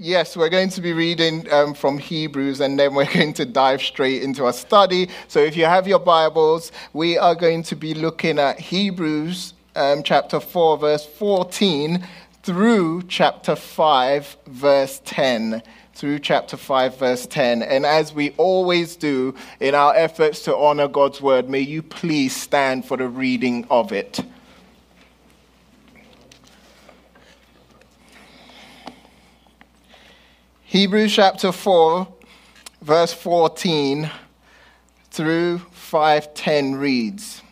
yes, we're going to be reading um, from Hebrews and then we're going to dive straight into our study. So if you have your Bibles, we are going to be looking at Hebrews um, chapter 4, verse 14 through chapter 5, verse 10 through chapter 5, verse 10. And as we always do in our efforts to honor God's word, may you please stand for the reading of it. Hebrews chapter 4, verse 14 through 510 reads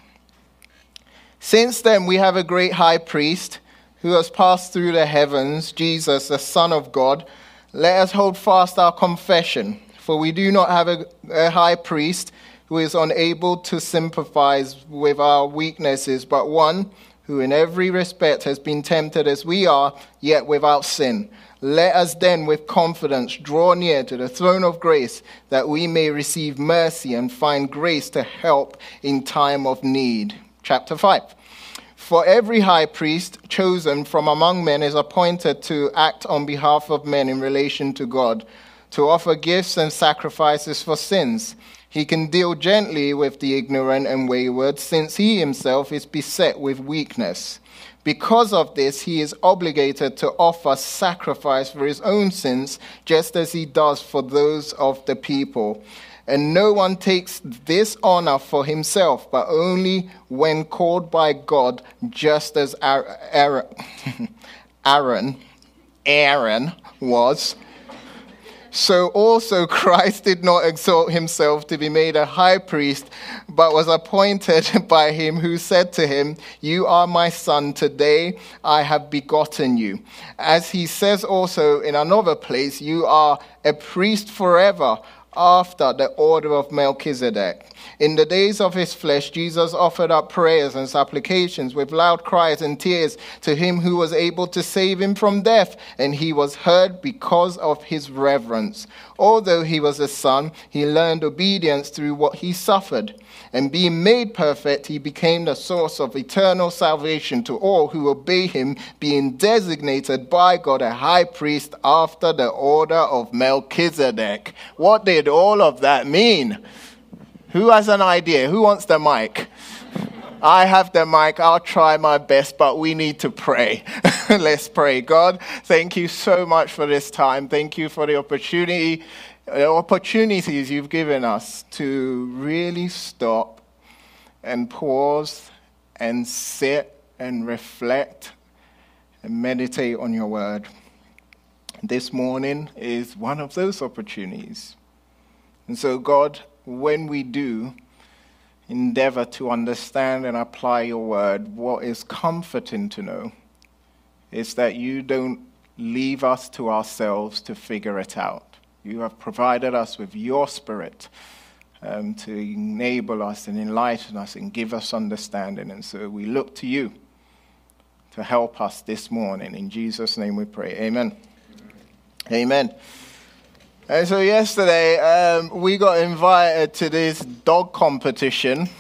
Since then we have a great high priest who has passed through the heavens, Jesus, the Son of God. Let us hold fast our confession, for we do not have a, a high priest who is unable to sympathize with our weaknesses, but one who in every respect has been tempted as we are, yet without sin. Let us then with confidence draw near to the throne of grace that we may receive mercy and find grace to help in time of need. Chapter 5. For every high priest chosen from among men is appointed to act on behalf of men in relation to God, to offer gifts and sacrifices for sins. He can deal gently with the ignorant and wayward, since he himself is beset with weakness. Because of this, he is obligated to offer sacrifice for his own sins, just as he does for those of the people. And no one takes this honor for himself, but only when called by God, just as Aaron, Aaron, Aaron was so also Christ did not exalt himself to be made a high priest, but was appointed by him who said to him, You are my son, today I have begotten you. As he says also in another place, You are a priest forever after the order of Melchizedek. In the days of his flesh, Jesus offered up prayers and supplications with loud cries and tears to him who was able to save him from death, and he was heard because of his reverence. Although he was a son, he learned obedience through what he suffered. And being made perfect, he became the source of eternal salvation to all who obey him, being designated by God a high priest after the order of Melchizedek. What did all of that mean? Who has an idea? Who wants the mic? I have the mic. I'll try my best, but we need to pray. Let's pray. God, thank you so much for this time. Thank you for the opportunity, Uh, opportunities you've given us to really stop and pause and sit and reflect and meditate on your word. This morning is one of those opportunities. And so, God, when we do endeavor to understand and apply your word, what is comforting to know is that you don't leave us to ourselves to figure it out. You have provided us with your spirit um, to enable us and enlighten us and give us understanding. And so we look to you to help us this morning. In Jesus' name we pray. Amen. Amen. And so yesterday, um, we got invited to this dog competition.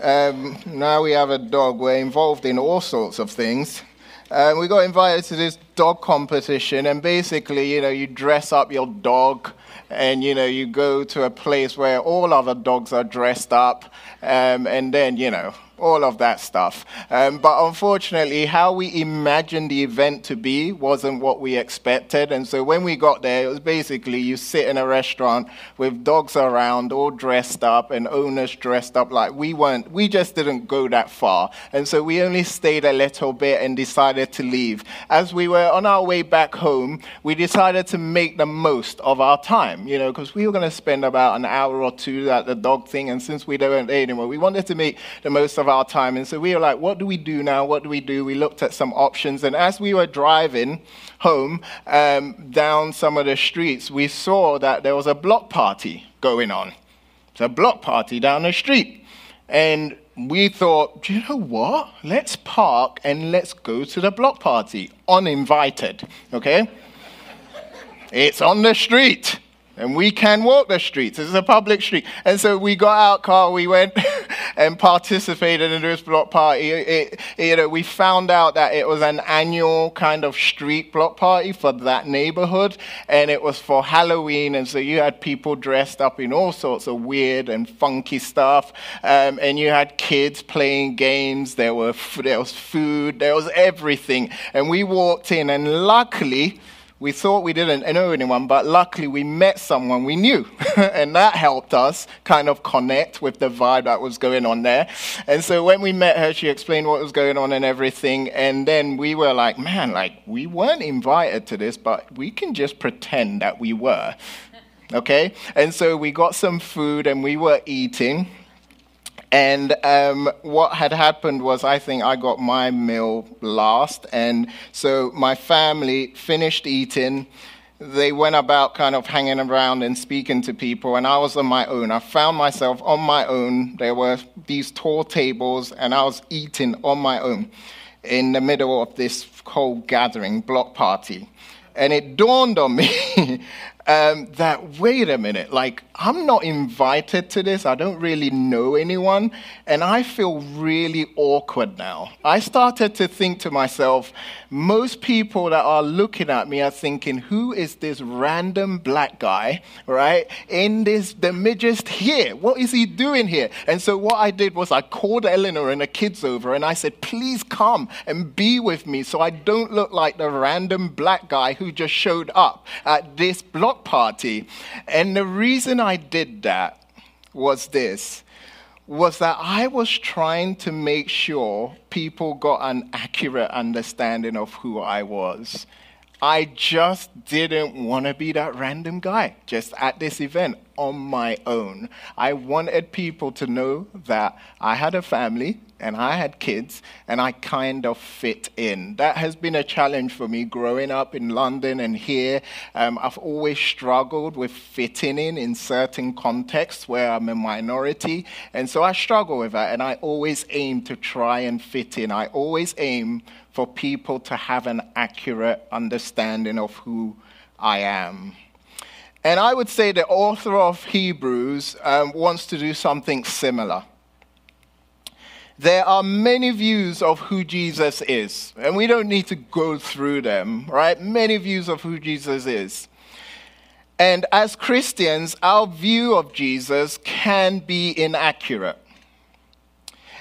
Um, now we have a dog. We're involved in all sorts of things. Um, we got invited to this dog competition, and basically, you know, you dress up your dog, and you know, you go to a place where all other dogs are dressed up, um, and then, you know, all of that stuff. Um, but unfortunately, how we imagined the event to be wasn't what we expected. And so when we got there, it was basically you sit in a restaurant with dogs around, all dressed up, and owners dressed up like we weren't, we just didn't go that far. And so we only stayed a little bit and decided to leave. As we were on our way back home, we decided to make the most of our time, you know, because we were going to spend about an hour or two at the dog thing. And since we don't anymore, we wanted to make the most of our time. And so we were like, what do we do now? What do we do? We looked at some options. And as we were driving home um, down some of the streets, we saw that there was a block party going on. It's a block party down the street. And we thought, do you know what? Let's park and let's go to the block party uninvited. Okay? it's on the street and we can walk the streets. Is a public street. And so we got out car, we went, and participated in this block party. It, it, you know, we found out that it was an annual kind of street block party for that neighborhood, and it was for Halloween. And so you had people dressed up in all sorts of weird and funky stuff, um, and you had kids playing games. There were there was food, there was everything, and we walked in, and luckily we thought we didn't know anyone, but luckily we met someone we knew. and that helped us kind of connect with the vibe that was going on there. And so when we met her, she explained what was going on and everything. And then we were like, man, like, we weren't invited to this, but we can just pretend that we were. Okay? And so we got some food and we were eating. And um, what had happened was, I think I got my meal last. And so my family finished eating. They went about kind of hanging around and speaking to people, and I was on my own. I found myself on my own. There were these tall tables, and I was eating on my own in the middle of this whole gathering, block party. And it dawned on me um, that, wait a minute, like, I'm not invited to this. I don't really know anyone. And I feel really awkward now. I started to think to myself, most people that are looking at me are thinking, who is this random black guy, right, in this, the midgest here? What is he doing here? And so what I did was I called Eleanor and the kids over and I said, please come and be with me so I don't look like the random black guy who just showed up at this block party. And the reason I did that was this was that I was trying to make sure people got an accurate understanding of who I was. I just didn't want to be that random guy just at this event on my own. I wanted people to know that I had a family and I had kids and I kind of fit in. That has been a challenge for me growing up in London and here. Um, I've always struggled with fitting in in certain contexts where I'm a minority. And so I struggle with that and I always aim to try and fit in. I always aim for people to have an accurate understanding of who I am. And I would say the author of Hebrews um, wants to do something similar. There are many views of who Jesus is, and we don't need to go through them, right? Many views of who Jesus is. And as Christians, our view of Jesus can be inaccurate.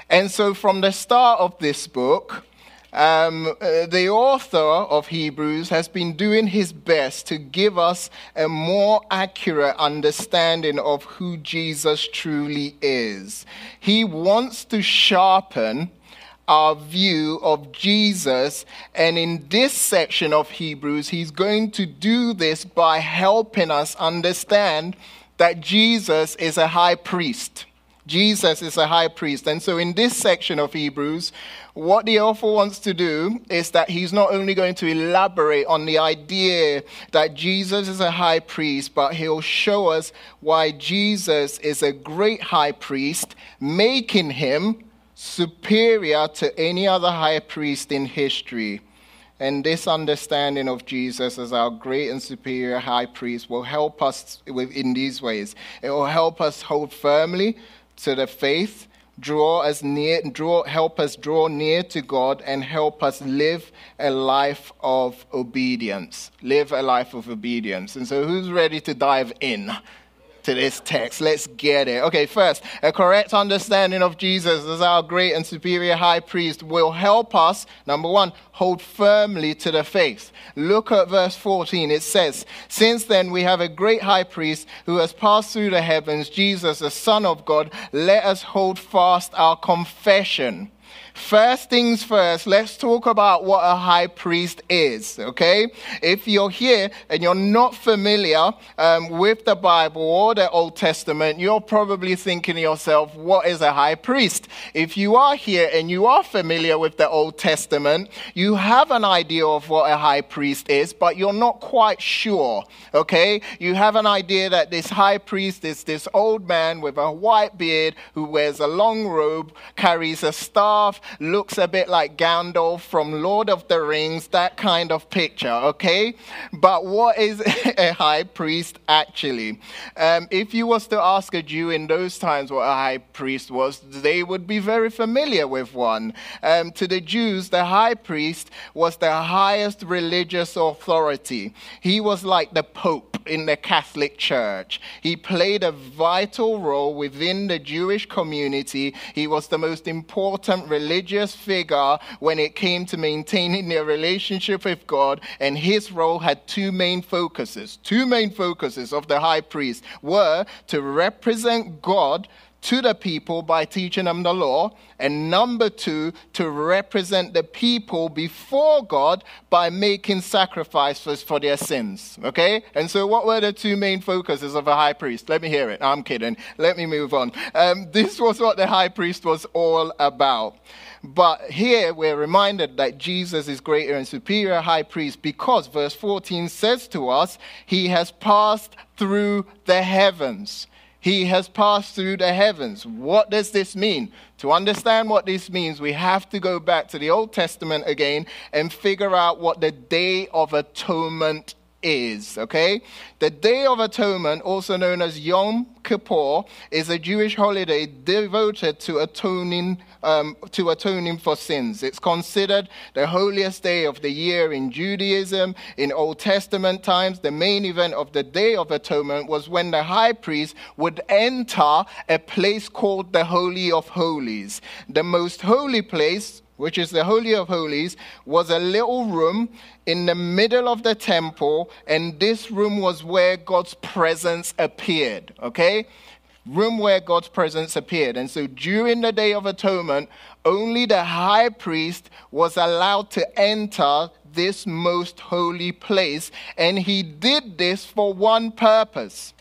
And so, from the start of this book, um, uh, the author of Hebrews has been doing his best to give us a more accurate understanding of who Jesus truly is. He wants to sharpen our view of Jesus. And in this section of Hebrews, he's going to do this by helping us understand that Jesus is a high priest. Jesus is a high priest. And so in this section of Hebrews, what the author wants to do is that he's not only going to elaborate on the idea that Jesus is a high priest, but he'll show us why Jesus is a great high priest, making him superior to any other high priest in history. And this understanding of Jesus as our great and superior high priest will help us in these ways. It will help us hold firmly to the faith, draw us near, draw, help us draw near to God, and help us live a life of obedience. Live a life of obedience. And so, who's ready to dive in? To this text. Let's get it. Okay, first, a correct understanding of Jesus as our great and superior high priest will help us, number one, hold firmly to the faith. Look at verse 14. It says, Since then we have a great high priest who has passed through the heavens, Jesus, the Son of God, let us hold fast our confession. First things first, let's talk about what a high priest is, okay? If you're here and you're not familiar um, with the Bible or the Old Testament, you're probably thinking to yourself, what is a high priest? If you are here and you are familiar with the Old Testament, you have an idea of what a high priest is, but you're not quite sure, okay? You have an idea that this high priest is this old man with a white beard who wears a long robe, carries a staff, looks a bit like Gandalf from Lord of the Rings, that kind of picture, okay? But what is a high priest actually? Um, if you was to ask a Jew in those times what a high priest was, they would be very familiar with one. Um, to the Jews, the high priest was the highest religious authority. He was like the Pope in the Catholic Church. He played a vital role within the Jewish community. He was the most important religious figure when it came to maintaining their relationship with God, and his role had two main focuses. Two main focuses of the high priest were to represent God to the people by teaching them the law, and number two, to represent the people before God by making sacrifices for their sins. Okay? And so, what were the two main focuses of a high priest? Let me hear it. I'm kidding. Let me move on. Um, this was what the high priest was all about. But here we're reminded that Jesus is greater and superior high priest because verse 14 says to us, He has passed through the heavens. He has passed through the heavens. What does this mean? To understand what this means, we have to go back to the Old Testament again and figure out what the Day of Atonement is, okay? The Day of Atonement, also known as Yom Kippur, is a Jewish holiday devoted to atoning, um, to atoning for sins. It's considered the holiest day of the year in Judaism. In Old Testament times, the main event of the Day of Atonement was when the high priest would enter a place called the Holy of Holies. The most holy place which is the Holy of Holies, was a little room in the middle of the temple, and this room was where God's presence appeared. Okay? Room where God's presence appeared. And so during the Day of Atonement, only the high priest was allowed to enter this most holy place, and he did this for one purpose.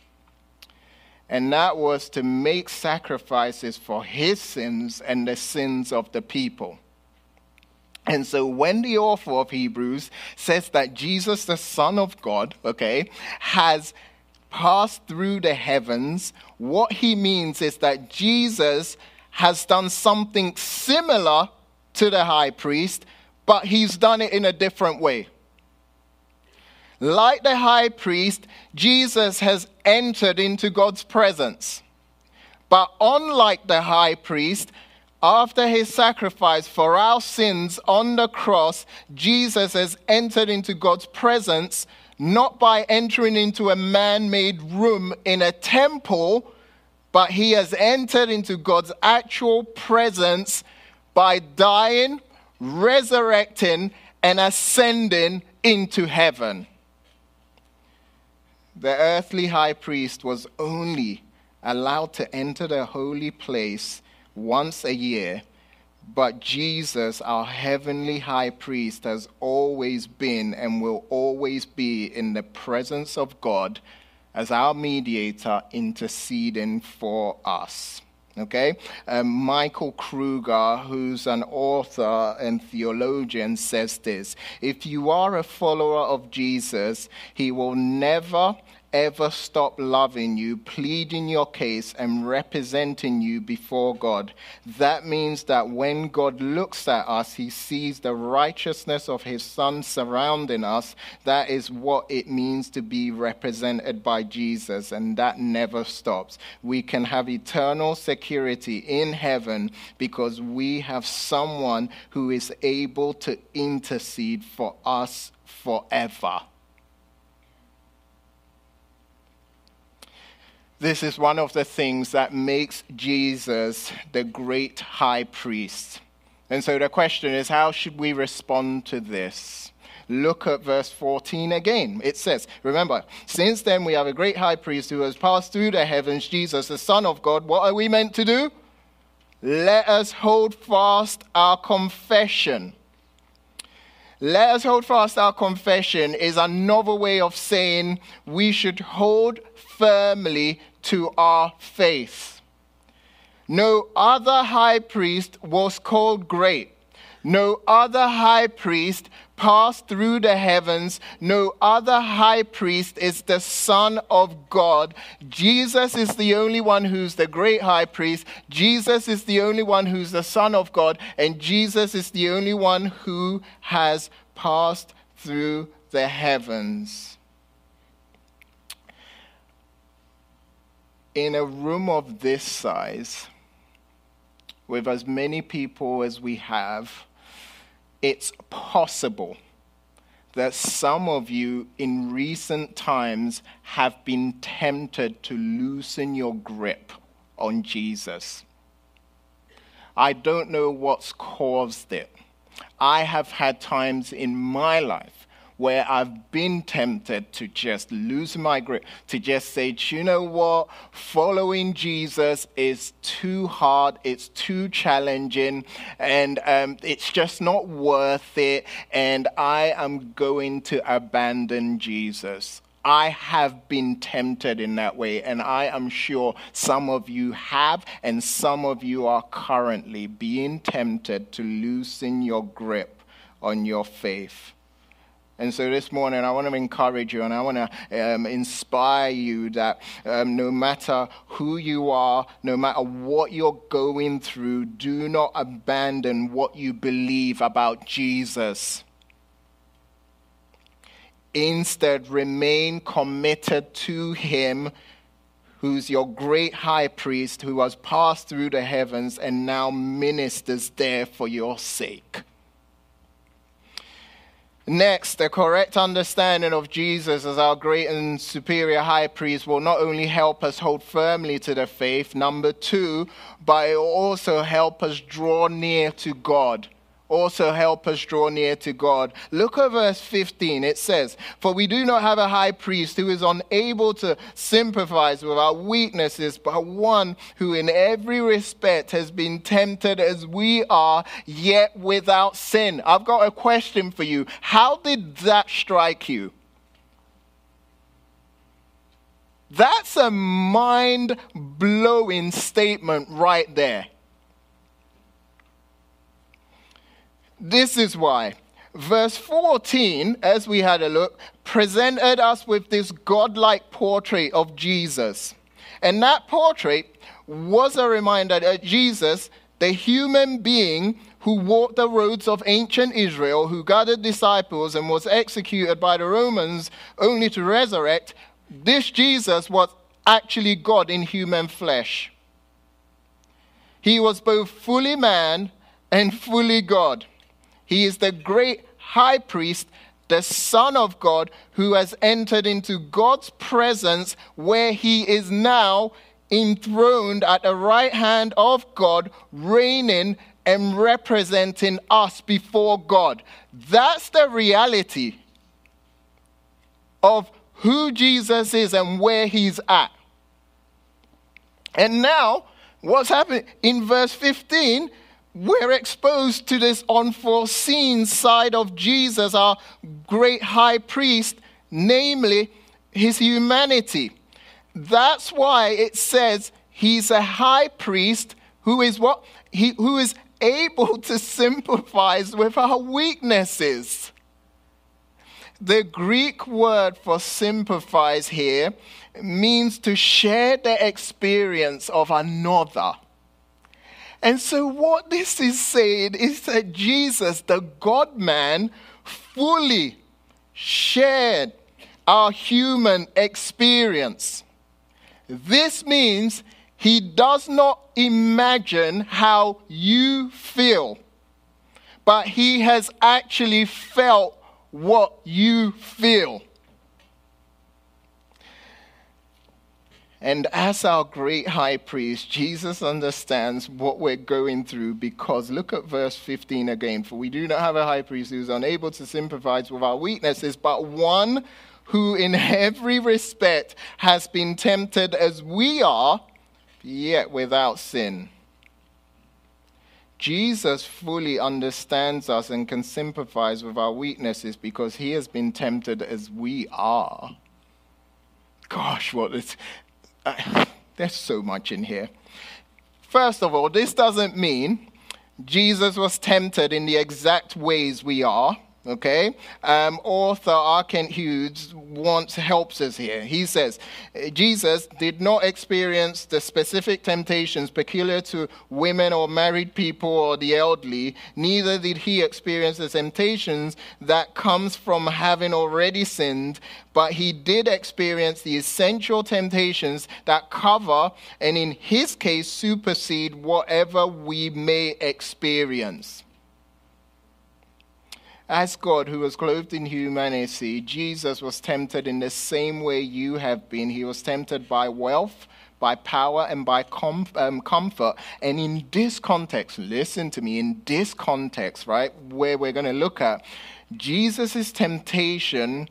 And that was to make sacrifices for his sins and the sins of the people. And so when the author of Hebrews says that Jesus, the Son of God, okay, has passed through the heavens, what he means is that Jesus has done something similar to the high priest, but he's done it in a different way. Like the high priest, Jesus has entered into God's presence. But unlike the high priest, after his sacrifice for our sins on the cross, Jesus has entered into God's presence not by entering into a man made room in a temple, but he has entered into God's actual presence by dying, resurrecting, and ascending into heaven. The earthly high priest was only allowed to enter the holy place once a year, but Jesus, our heavenly high priest, has always been and will always be in the presence of God as our mediator interceding for us. Okay? Um, Michael Kruger, who's an author and theologian, says this If you are a follower of Jesus, he will never ever stop loving you, pleading your case, and representing you before God. That means that when God looks at us, he sees the righteousness of his Son surrounding us. That is what it means to be represented by Jesus, and that never stops. We can have eternal security in heaven because we have someone who is able to intercede for us forever. This is one of the things that makes Jesus the great high priest. And so the question is how should we respond to this? Look at verse 14 again. It says, Remember, since then we have a great high priest who has passed through the heavens, Jesus, the Son of God. What are we meant to do? Let us hold fast our confession. Let us hold fast our confession is another way of saying we should hold firmly to our faith. No other high priest was called great. No other high priest passed through the heavens. No other high priest is the Son of God. Jesus is the only one who's the great high priest. Jesus is the only one who's the Son of God. And Jesus is the only one who has passed through the heavens. In a room of this size, with as many people as we have, it's possible that some of you in recent times have been tempted to loosen your grip on Jesus. I don't know what's caused it. I have had times in my life where I've been tempted to just lose my grip, to just say, you know what? Following Jesus is too hard, it's too challenging, and um, it's just not worth it, and I am going to abandon Jesus. I have been tempted in that way, and I am sure some of you have, and some of you are currently being tempted to loosen your grip on your faith. And so this morning, I want to encourage you and I want to um, inspire you that um, no matter who you are, no matter what you're going through, do not abandon what you believe about Jesus. Instead, remain committed to Him, who's your great high priest, who has passed through the heavens and now ministers there for your sake. Next, the correct understanding of Jesus as our great and superior high priest will not only help us hold firmly to the faith, number two, but it will also help us draw near to God also help us draw near to God. Look at verse 15. It says, For we do not have a high priest who is unable to sympathize with our weaknesses, but one who in every respect has been tempted as we are, yet without sin. I've got a question for you. How did that strike you? That's a mind blowing statement right there. This is why. Verse 14, as we had a look, presented us with this godlike portrait of Jesus. And that portrait was a reminder that Jesus, the human being who walked the roads of ancient Israel, who gathered disciples and was executed by the Romans only to resurrect, this Jesus was actually God in human flesh. He was both fully man and fully God. He is the great high priest, the Son of God, who has entered into God's presence where he is now enthroned at the right hand of God, reigning and representing us before God. That's the reality of who Jesus is and where he's at. And now, what's happening? In verse 15, we're exposed to this unforeseen side of Jesus, our great high priest, namely his humanity. That's why it says he's a high priest who is what? He, who is able to sympathize with our weaknesses. The Greek word for sympathize here means to share the experience of another. And so, what this is saying is that Jesus, the God man, fully shared our human experience. This means he does not imagine how you feel, but he has actually felt what you feel. And as our great high priest, Jesus understands what we're going through because look at verse 15 again. For we do not have a high priest who is unable to sympathize with our weaknesses, but one who in every respect has been tempted as we are, yet without sin. Jesus fully understands us and can sympathize with our weaknesses because he has been tempted as we are. Gosh, what is uh, there's so much in here. First of all, this doesn't mean Jesus was tempted in the exact ways we are. Okay? Um, author R. Kent Hughes wants helps us here. He says Jesus did not experience the specific temptations peculiar to women or married people or the elderly. Neither did he experience the temptations that comes from having already sinned, but he did experience the essential temptations that cover and in his case supersede whatever we may experience. As God, who was clothed in humanity, Jesus was tempted in the same way you have been. He was tempted by wealth, by power, and by com- um, comfort. And in this context, listen to me, in this context, right, where we're going to look at, Jesus' temptation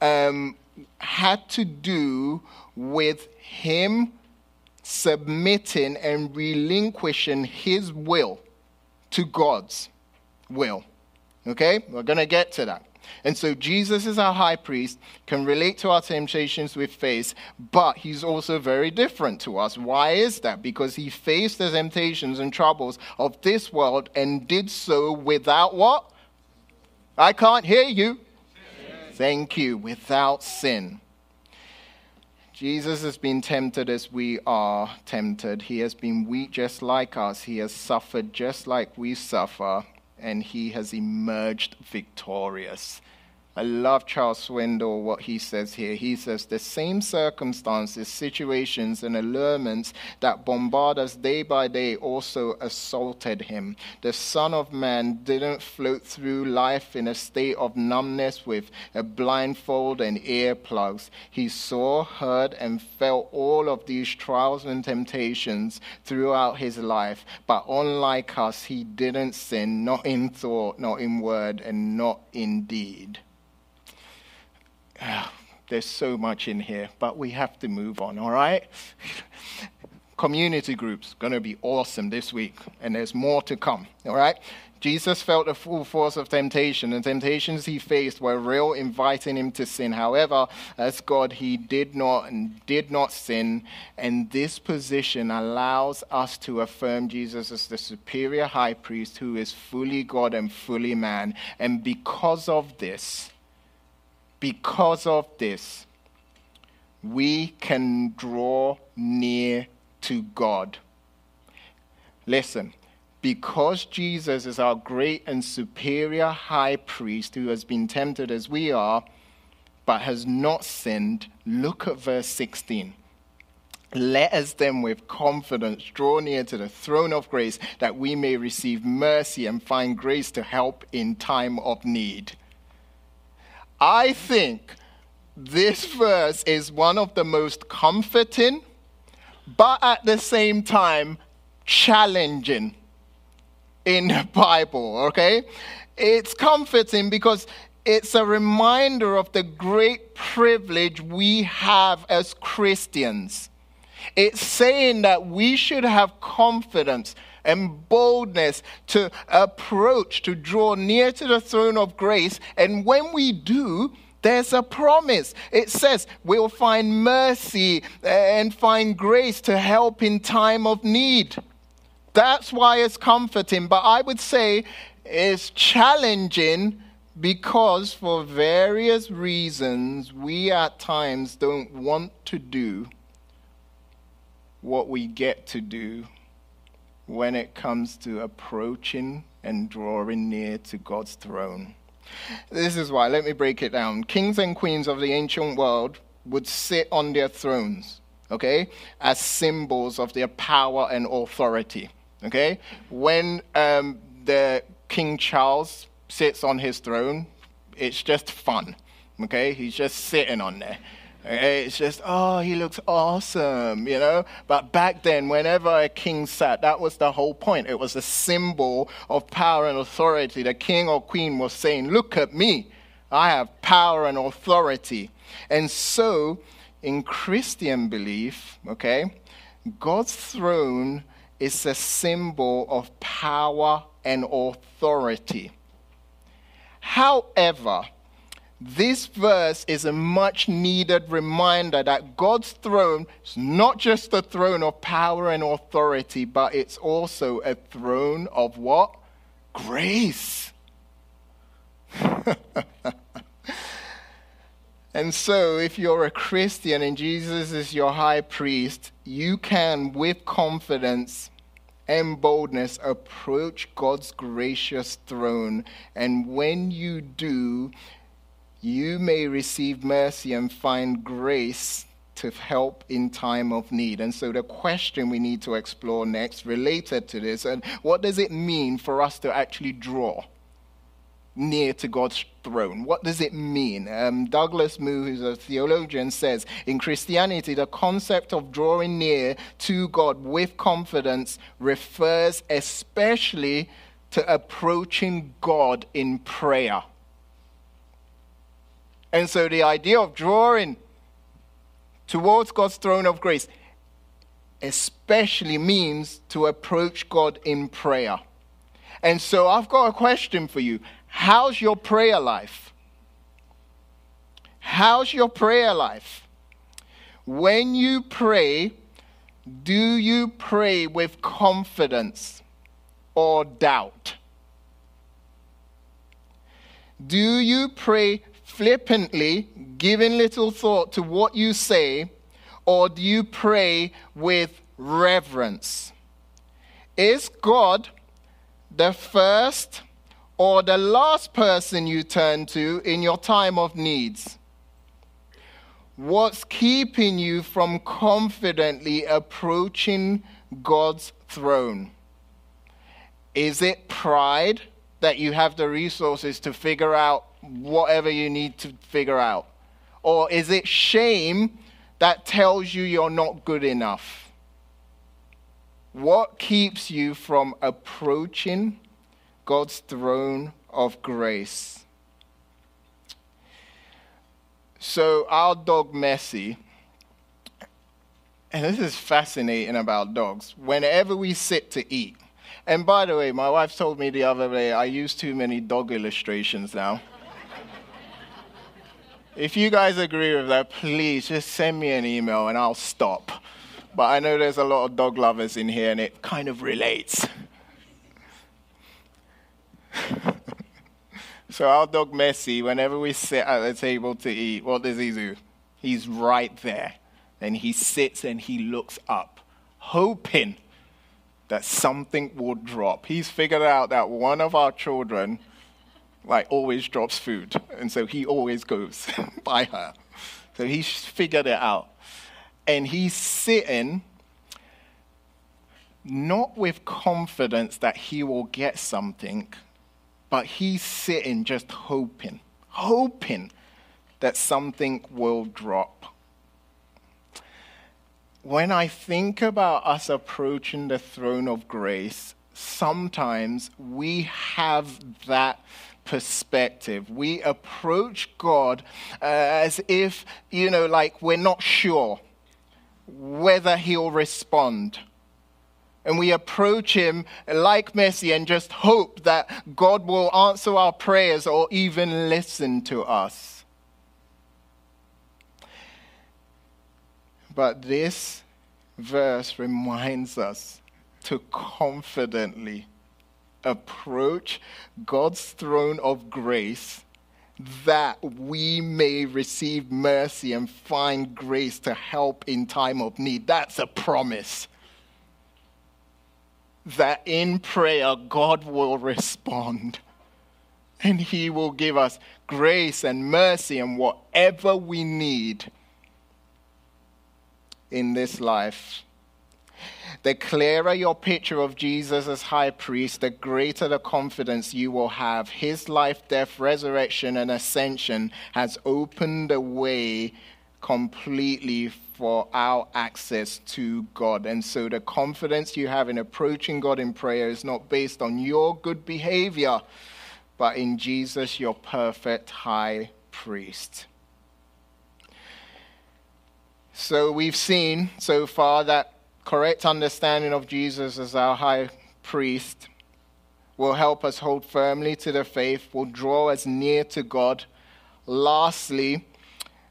um, had to do with him submitting and relinquishing his will to God's will. Okay? We're going to get to that. And so Jesus is our high priest, can relate to our temptations we face, but he's also very different to us. Why is that? Because he faced the temptations and troubles of this world and did so without what? I can't hear you. Thank you. Without sin. Jesus has been tempted as we are tempted. He has been weak just like us. He has suffered just like we suffer and he has emerged victorious. I love Charles Swindoll, what he says here. He says, The same circumstances, situations, and allurements that bombard us day by day also assaulted him. The Son of Man didn't float through life in a state of numbness with a blindfold and earplugs. He saw, heard, and felt all of these trials and temptations throughout his life. But unlike us, he didn't sin, not in thought, not in word, and not in deed. There's so much in here, but we have to move on, all right? Community groups going to be awesome this week, and there's more to come, all right? Jesus felt the full force of temptation. The temptations he faced were real, inviting him to sin. However, as God, he did not and did not sin. And this position allows us to affirm Jesus as the superior high priest who is fully God and fully man. And because of this, because of this, we can draw near to God. Listen, because Jesus is our great and superior high priest who has been tempted as we are, but has not sinned, look at verse 16. Let us then with confidence draw near to the throne of grace that we may receive mercy and find grace to help in time of need. I think this verse is one of the most comforting, but at the same time, challenging in the Bible, okay? It's comforting because it's a reminder of the great privilege we have as Christians. It's saying that we should have confidence and boldness to approach, to draw near to the throne of grace. And when we do, there's a promise. It says we'll find mercy and find grace to help in time of need. That's why it's comforting. But I would say it's challenging because, for various reasons, we at times don't want to do what we get to do when it comes to approaching and drawing near to God's throne. This is why, let me break it down. Kings and queens of the ancient world would sit on their thrones, okay, as symbols of their power and authority, okay? When um, the King Charles sits on his throne, it's just fun, okay? He's just sitting on there. It's just, oh, he looks awesome, you know? But back then, whenever a king sat, that was the whole point. It was a symbol of power and authority. The king or queen was saying, look at me. I have power and authority. And so, in Christian belief, okay, God's throne is a symbol of power and authority. However, this verse is a much needed reminder that God's throne is not just a throne of power and authority, but it's also a throne of what? Grace. and so, if you're a Christian and Jesus is your high priest, you can, with confidence and boldness, approach God's gracious throne. And when you do, you may receive mercy and find grace to help in time of need. And so, the question we need to explore next, related to this, and what does it mean for us to actually draw? near to God's throne. What does it mean? Um, Douglas Moo, who's a theologian, says in Christianity, the concept of drawing near to God with confidence refers especially to approaching God in prayer. And so the idea of drawing towards God's throne of grace especially means to approach God in prayer. And so I've got a question for you. How's your prayer life? How's your prayer life? When you pray, do you pray with confidence or doubt? Do you pray flippantly, giving little thought to what you say, or do you pray with reverence? Is God the first or the last person you turn to in your time of needs? What's keeping you from confidently approaching God's throne? Is it pride that you have the resources to figure out whatever you need to figure out? Or is it shame that tells you you're not good enough? What keeps you from approaching God's throne of grace. So, our dog Messi, and this is fascinating about dogs, whenever we sit to eat, and by the way, my wife told me the other day I use too many dog illustrations now. If you guys agree with that, please just send me an email and I'll stop. But I know there's a lot of dog lovers in here and it kind of relates. so our dog Messi, whenever we sit at the table to eat, what does he do? He's right there. And he sits and he looks up, hoping that something will drop. He's figured out that one of our children like always drops food. And so he always goes by her. So he's figured it out. And he's sitting not with confidence that he will get something, but he's sitting just hoping, hoping that something will drop. When I think about us approaching the throne of grace, sometimes we have that perspective. We approach God uh, as if, you know, like we're not sure whether He'll respond and we approach Him like Messi and just hope that God will answer our prayers or even listen to us. But this verse reminds us to confidently approach God's throne of grace that we may receive mercy and find grace to help in time of need. That's a promise that in prayer, God will respond. And He will give us grace and mercy and whatever we need in this life. The clearer your picture of Jesus as high priest, the greater the confidence you will have. His life, death, resurrection, and ascension has opened the way completely for our access to God. And so the confidence you have in approaching God in prayer is not based on your good behavior, but in Jesus, your perfect high priest. So we've seen so far that correct understanding of Jesus as our high priest will help us hold firmly to the faith, will draw us near to God. Lastly,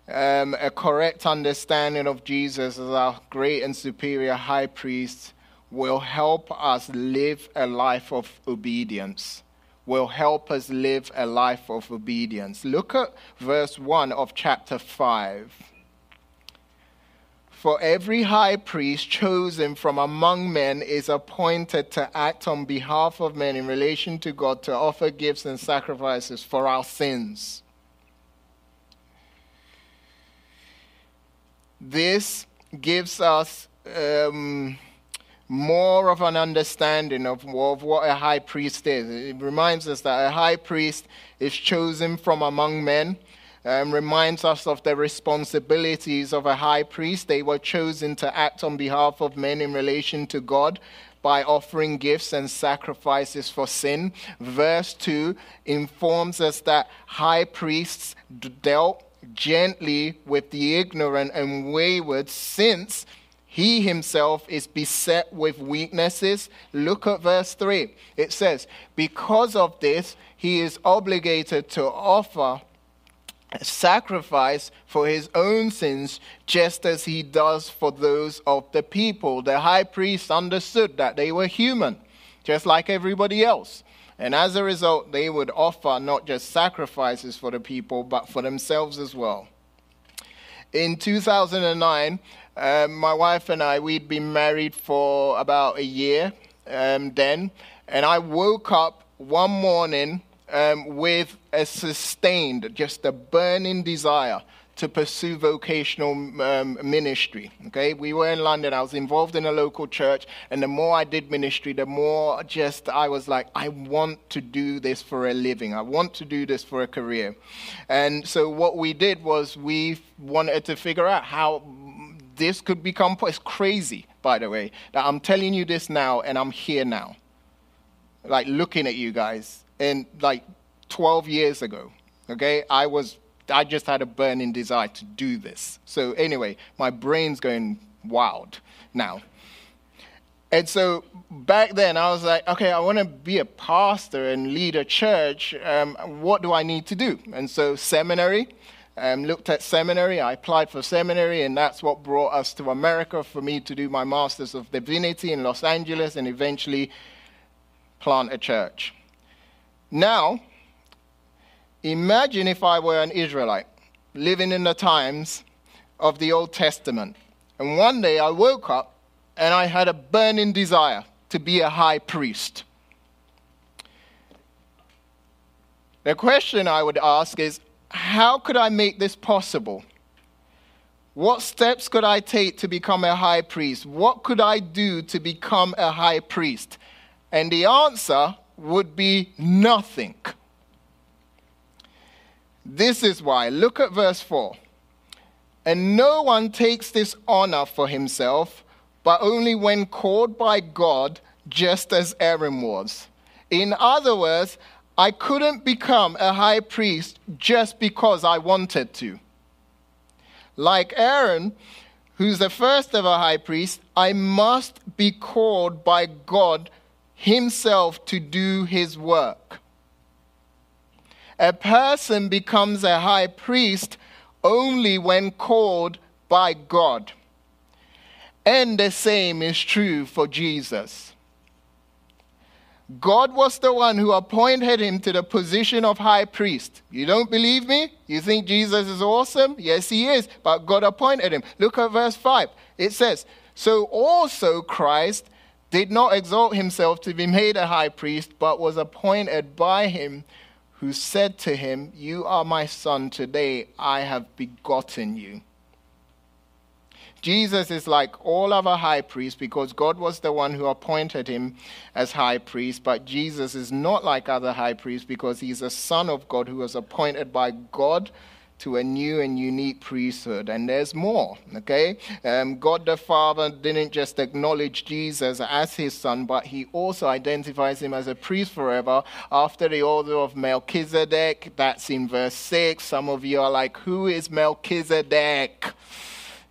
um, a correct understanding of Jesus as our great and superior high priest will help us live a life of obedience, will help us live a life of obedience. Look at verse 1 of chapter 5. For every high priest chosen from among men is appointed to act on behalf of men in relation to God to offer gifts and sacrifices for our sins. This gives us um, more of an understanding of, of what a high priest is. It reminds us that a high priest is chosen from among men um, reminds us of the responsibilities of a high priest. They were chosen to act on behalf of men in relation to God by offering gifts and sacrifices for sin. Verse 2 informs us that high priests dealt gently with the ignorant and wayward since he himself is beset with weaknesses. Look at verse 3. It says, Because of this, he is obligated to offer sacrifice for his own sins, just as he does for those of the people. The high priest understood that they were human, just like everybody else. And as a result, they would offer not just sacrifices for the people, but for themselves as well. In 2009, um, my wife and I, we'd been married for about a year um, then, and I woke up one morning um, with a sustained, just a burning desire to pursue vocational um, ministry. Okay, we were in London. I was involved in a local church, and the more I did ministry, the more just I was like, I want to do this for a living. I want to do this for a career. And so what we did was we wanted to figure out how this could become. It's crazy, by the way, that I'm telling you this now, and I'm here now, like looking at you guys and like 12 years ago, okay, I was, I just had a burning desire to do this. So anyway, my brain's going wild now. And so back then, I was like, okay, I want to be a pastor and lead a church. Um, what do I need to do? And so, seminary, um, looked at seminary. I applied for seminary, and that's what brought us to America for me to do my Master's of Divinity in Los Angeles and eventually plant a church. Now, imagine if I were an Israelite living in the times of the Old Testament, and one day I woke up and I had a burning desire to be a high priest. The question I would ask is how could I make this possible? What steps could I take to become a high priest? What could I do to become a high priest? And the answer would be nothing. This is why. Look at verse 4. And no one takes this honor for himself, but only when called by God, just as Aaron was. In other words, I couldn't become a high priest just because I wanted to. Like Aaron, who's the first ever high priest, I must be called by God himself to do his work. A person becomes a high priest only when called by God. And the same is true for Jesus. God was the one who appointed him to the position of high priest. You don't believe me? You think Jesus is awesome? Yes, he is, but God appointed him. Look at verse 5. It says, So also Christ did not exalt himself to be made a high priest, but was appointed by him, who said to him, You are my son, today I have begotten you. Jesus is like all other high priests because God was the one who appointed him as high priest, but Jesus is not like other high priests because he's a son of God who was appointed by God to a new and unique priesthood. And there's more, okay? Um, God the Father didn't just acknowledge Jesus as his son, but he also identifies him as a priest forever after the order of Melchizedek. That's in verse 6. Some of you are like, who is Melchizedek?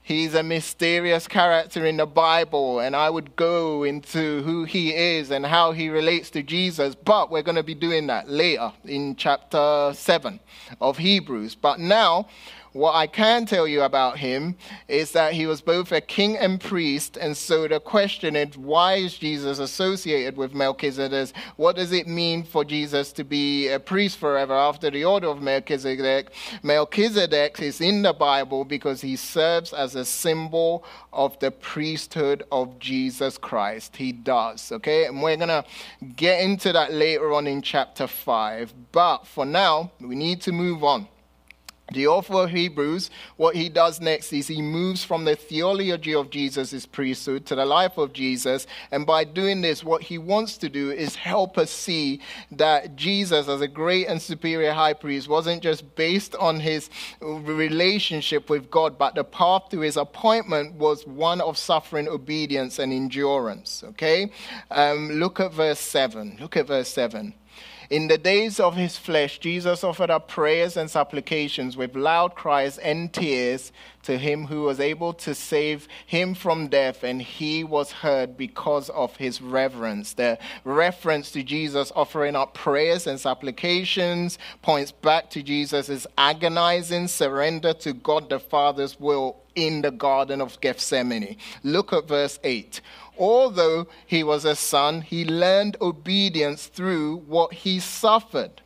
He's a mysterious character in the Bible, and I would go into who he is and how he relates to Jesus, but we're going to be doing that later in chapter 7 of Hebrews. But now, What I can tell you about him is that he was both a king and priest. And so the question is why is Jesus associated with Melchizedek? What does it mean for Jesus to be a priest forever after the order of Melchizedek? Melchizedek is in the Bible because he serves as a symbol of the priesthood of Jesus Christ. He does, okay? And we're going to get into that later on in chapter 5. But for now, we need to move on. The author of Hebrews, what he does next is he moves from the theology of Jesus' priesthood to the life of Jesus. And by doing this, what he wants to do is help us see that Jesus, as a great and superior high priest, wasn't just based on his relationship with God, but the path to his appointment was one of suffering, obedience, and endurance. Okay? Um, look at verse 7. Look at verse 7. In the days of his flesh, Jesus offered up prayers and supplications with loud cries and tears to him who was able to save him from death, and he was heard because of his reverence. The reference to Jesus offering up prayers and supplications points back to Jesus' agonizing surrender to God the Father's will in the Garden of Gethsemane. Look at verse 8 although he was a son, he learned obedience through what he suffered.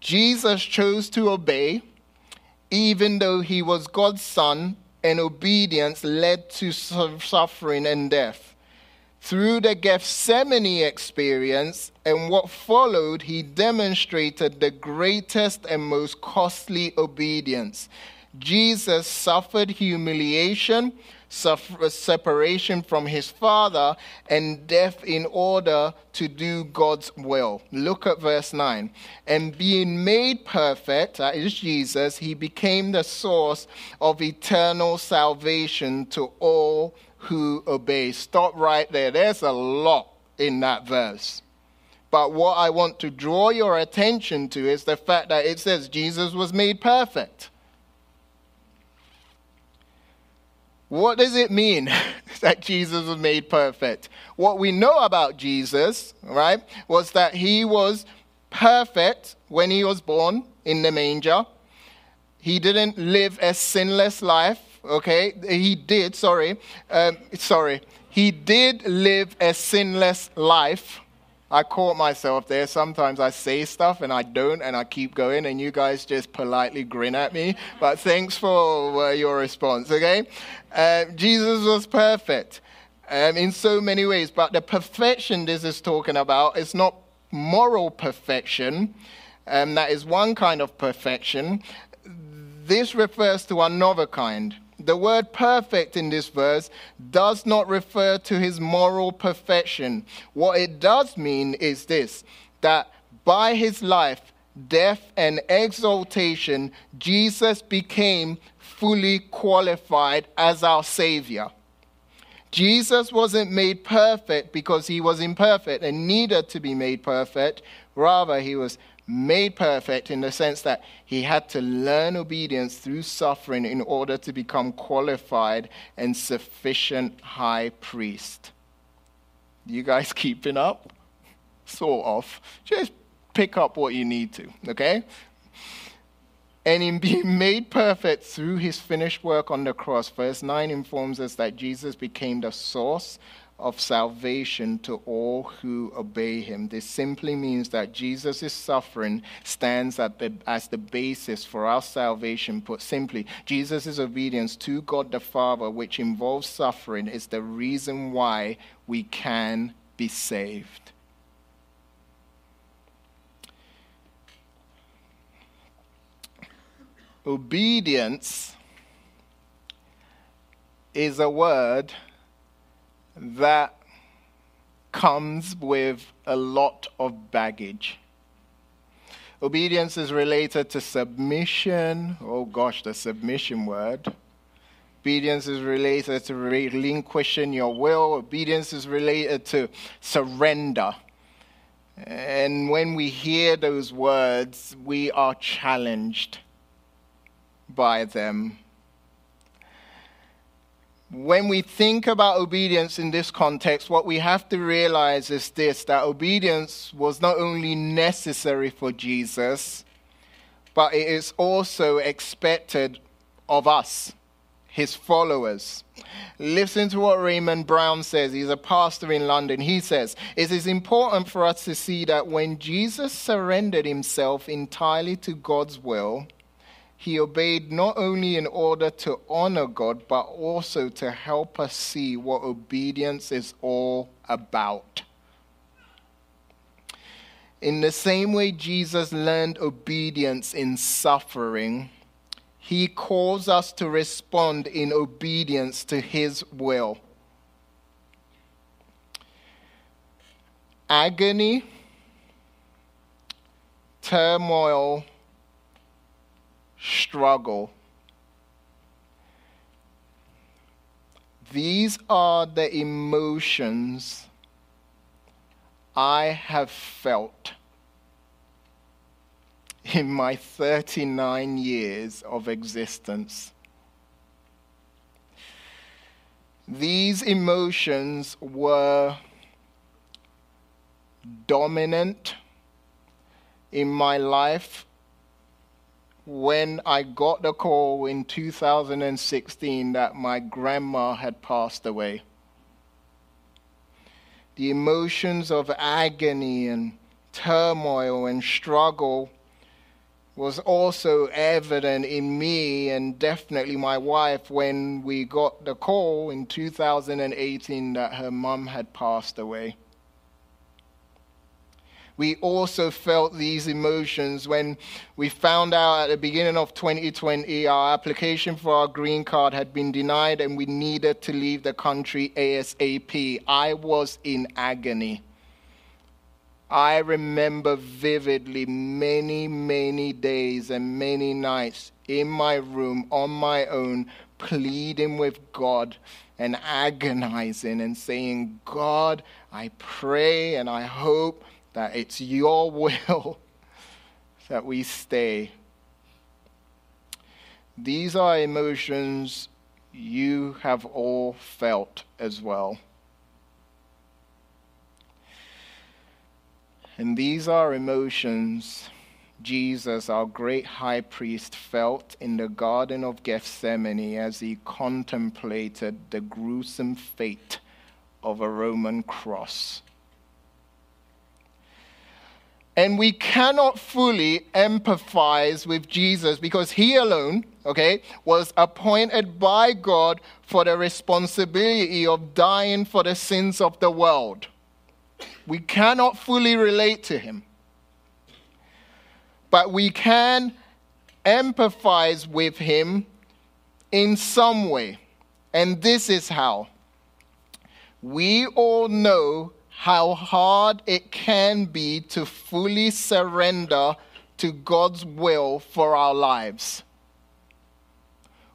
Jesus chose to obey, even though he was God's son, and obedience led to suffering and death. Through the Gethsemane experience and what followed, he demonstrated the greatest and most costly obedience. Jesus suffered humiliation, separation from his father and death in order to do God's will. Look at verse 9. And being made perfect, that is Jesus, he became the source of eternal salvation to all who obey. Stop right there. There's a lot in that verse. But what I want to draw your attention to is the fact that it says Jesus was made perfect. What does it mean that Jesus was made perfect? What we know about Jesus, right, was that he was perfect when he was born in the manger. He didn't live a sinless life, okay? He did, sorry, um, sorry. He did live a sinless life, I caught myself there. Sometimes I say stuff and I don't, and I keep going, and you guys just politely grin at me. But thanks for uh, your response, okay? Uh, Jesus was perfect um, in so many ways, but the perfection this is talking about is not moral perfection. Um, that is one kind of perfection. This refers to another kind. The word perfect in this verse does not refer to his moral perfection. What it does mean is this that by his life, death, and exaltation, Jesus became fully qualified as our Savior. Jesus wasn't made perfect because he was imperfect and needed to be made perfect. Rather, he was made perfect in the sense that he had to learn obedience through suffering in order to become qualified and sufficient high priest. You guys keeping up? Sort of. Just pick up what you need to, okay? And in being made perfect through his finished work on the cross, verse 9 informs us that Jesus became the source of salvation to all who obey him. This simply means that Jesus' suffering stands the, as the basis for our salvation. Put simply, Jesus' obedience to God the Father, which involves suffering, is the reason why we can be saved. Obedience is a word that comes with a lot of baggage. Obedience is related to submission. Oh gosh, the submission word. Obedience is related to relinquishing your will. Obedience is related to surrender. And when we hear those words, we are challenged by them when we think about obedience in this context, what we have to realize is this that obedience was not only necessary for Jesus, but it is also expected of us, his followers. Listen to what Raymond Brown says. He's a pastor in London. He says, It is important for us to see that when Jesus surrendered himself entirely to God's will, he obeyed not only in order to honor God, but also to help us see what obedience is all about. In the same way Jesus learned obedience in suffering, he calls us to respond in obedience to his will. Agony, turmoil, struggle. These are the emotions I have felt in my 39 years of existence. These emotions were dominant in my life when I got the call in 2016 that my grandma had passed away. The emotions of agony and turmoil and struggle was also evident in me and definitely my wife when we got the call in 2018 that her mum had passed away. We also felt these emotions when we found out at the beginning of 2020 our application for our green card had been denied and we needed to leave the country ASAP. I was in agony. I remember vividly many, many days and many nights in my room on my own, pleading with God and agonizing and saying, God, I pray and I hope that it's your will that we stay. These are emotions you have all felt as well. And these are emotions Jesus, our great high priest, felt in the Garden of Gethsemane as he contemplated the gruesome fate of a Roman cross. And we cannot fully empathize with Jesus because he alone, okay, was appointed by God for the responsibility of dying for the sins of the world. We cannot fully relate to him. But we can empathize with him in some way. And this is how. We all know how hard it can be to fully surrender to God's will for our lives.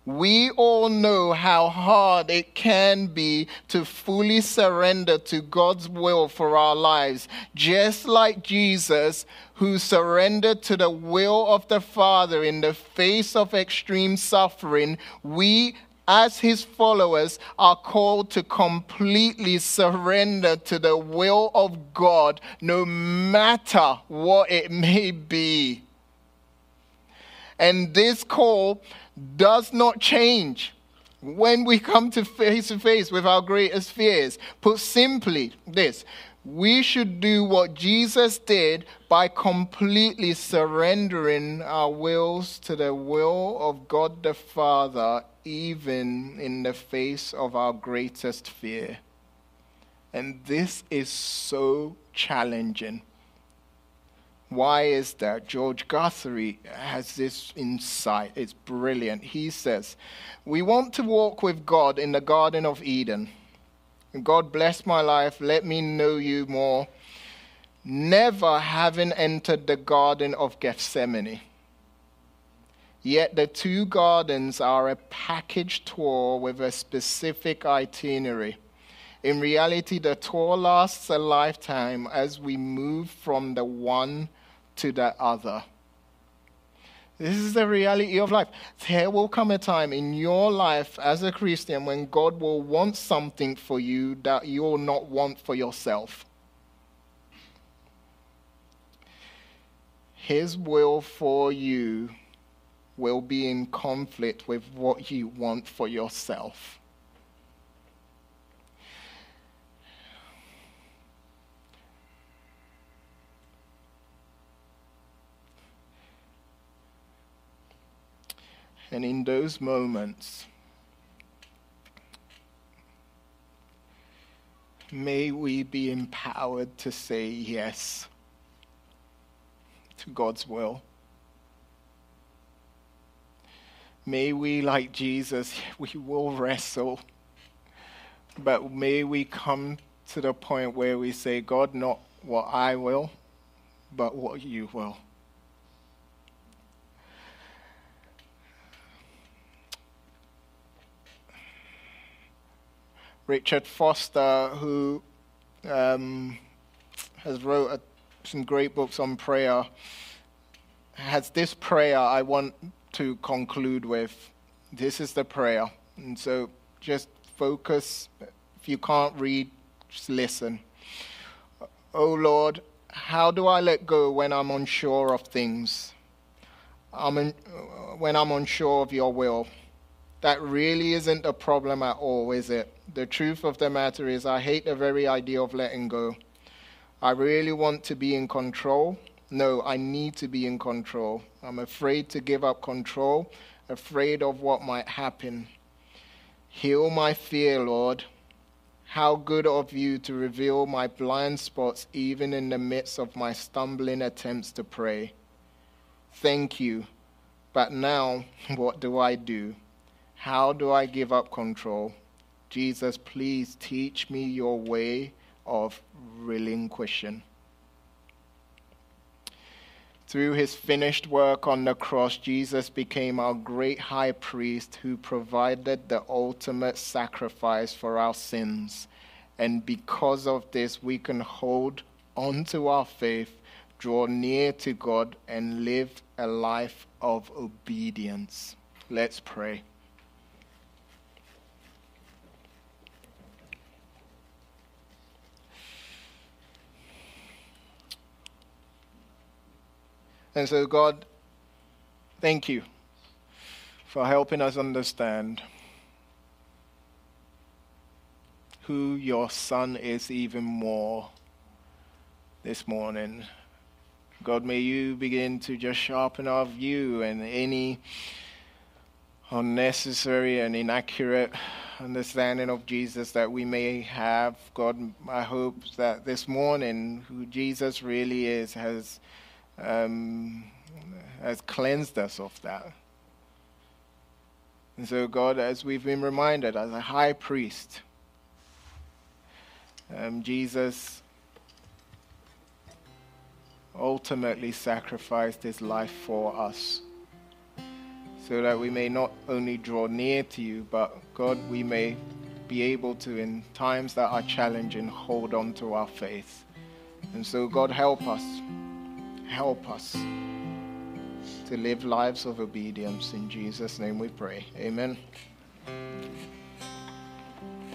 We all know how hard it can be to fully surrender to God's will for our lives, just like Jesus, who surrendered to the will of the Father in the face of extreme suffering. We as his followers, are called to completely surrender to the will of God, no matter what it may be. And this call does not change when we come to face to face with our greatest fears. Put simply, this we should do what Jesus did by completely surrendering our wills to the will of God the Father, even in the face of our greatest fear. And this is so challenging. Why is that? George Guthrie has this insight. It's brilliant. He says, We want to walk with God in the Garden of Eden. God bless my life. Let me know you more. Never having entered the Garden of Gethsemane. Yet the two gardens are a package tour with a specific itinerary. In reality, the tour lasts a lifetime as we move from the one to the other. This is the reality of life. There will come a time in your life as a Christian when God will want something for you that you will not want for yourself. His will for you will be in conflict with what you want for yourself. And in those moments, may we be empowered to say yes to God's will. May we, like Jesus, we will wrestle, but may we come to the point where we say, God, not what I will, but what you will. Richard Foster, who um, has wrote a, some great books on prayer, has this prayer I want to conclude with. This is the prayer. And so just focus. If you can't read, just listen. Oh Lord, how do I let go when I'm unsure of things? I'm in, when I'm unsure of your will? That really isn't a problem at all, is it? The truth of the matter is, I hate the very idea of letting go. I really want to be in control. No, I need to be in control. I'm afraid to give up control, afraid of what might happen. Heal my fear, Lord. How good of you to reveal my blind spots even in the midst of my stumbling attempts to pray. Thank you. But now, what do I do? How do I give up control? Jesus, please teach me your way of relinquishing. Through his finished work on the cross, Jesus became our great high priest who provided the ultimate sacrifice for our sins. And because of this, we can hold on to our faith, draw near to God, and live a life of obedience. Let's pray. And so, God, thank you for helping us understand who your Son is even more this morning. God, may you begin to just sharpen our view and any unnecessary and inaccurate understanding of Jesus that we may have. God, I hope that this morning, who Jesus really is has um, has cleansed us of that. And so, God, as we've been reminded, as a high priest, um, Jesus ultimately sacrificed his life for us so that we may not only draw near to you, but God, we may be able to, in times that are challenging, hold on to our faith. And so, God, help us. Help us to live lives of obedience. In Jesus' name we pray. Amen.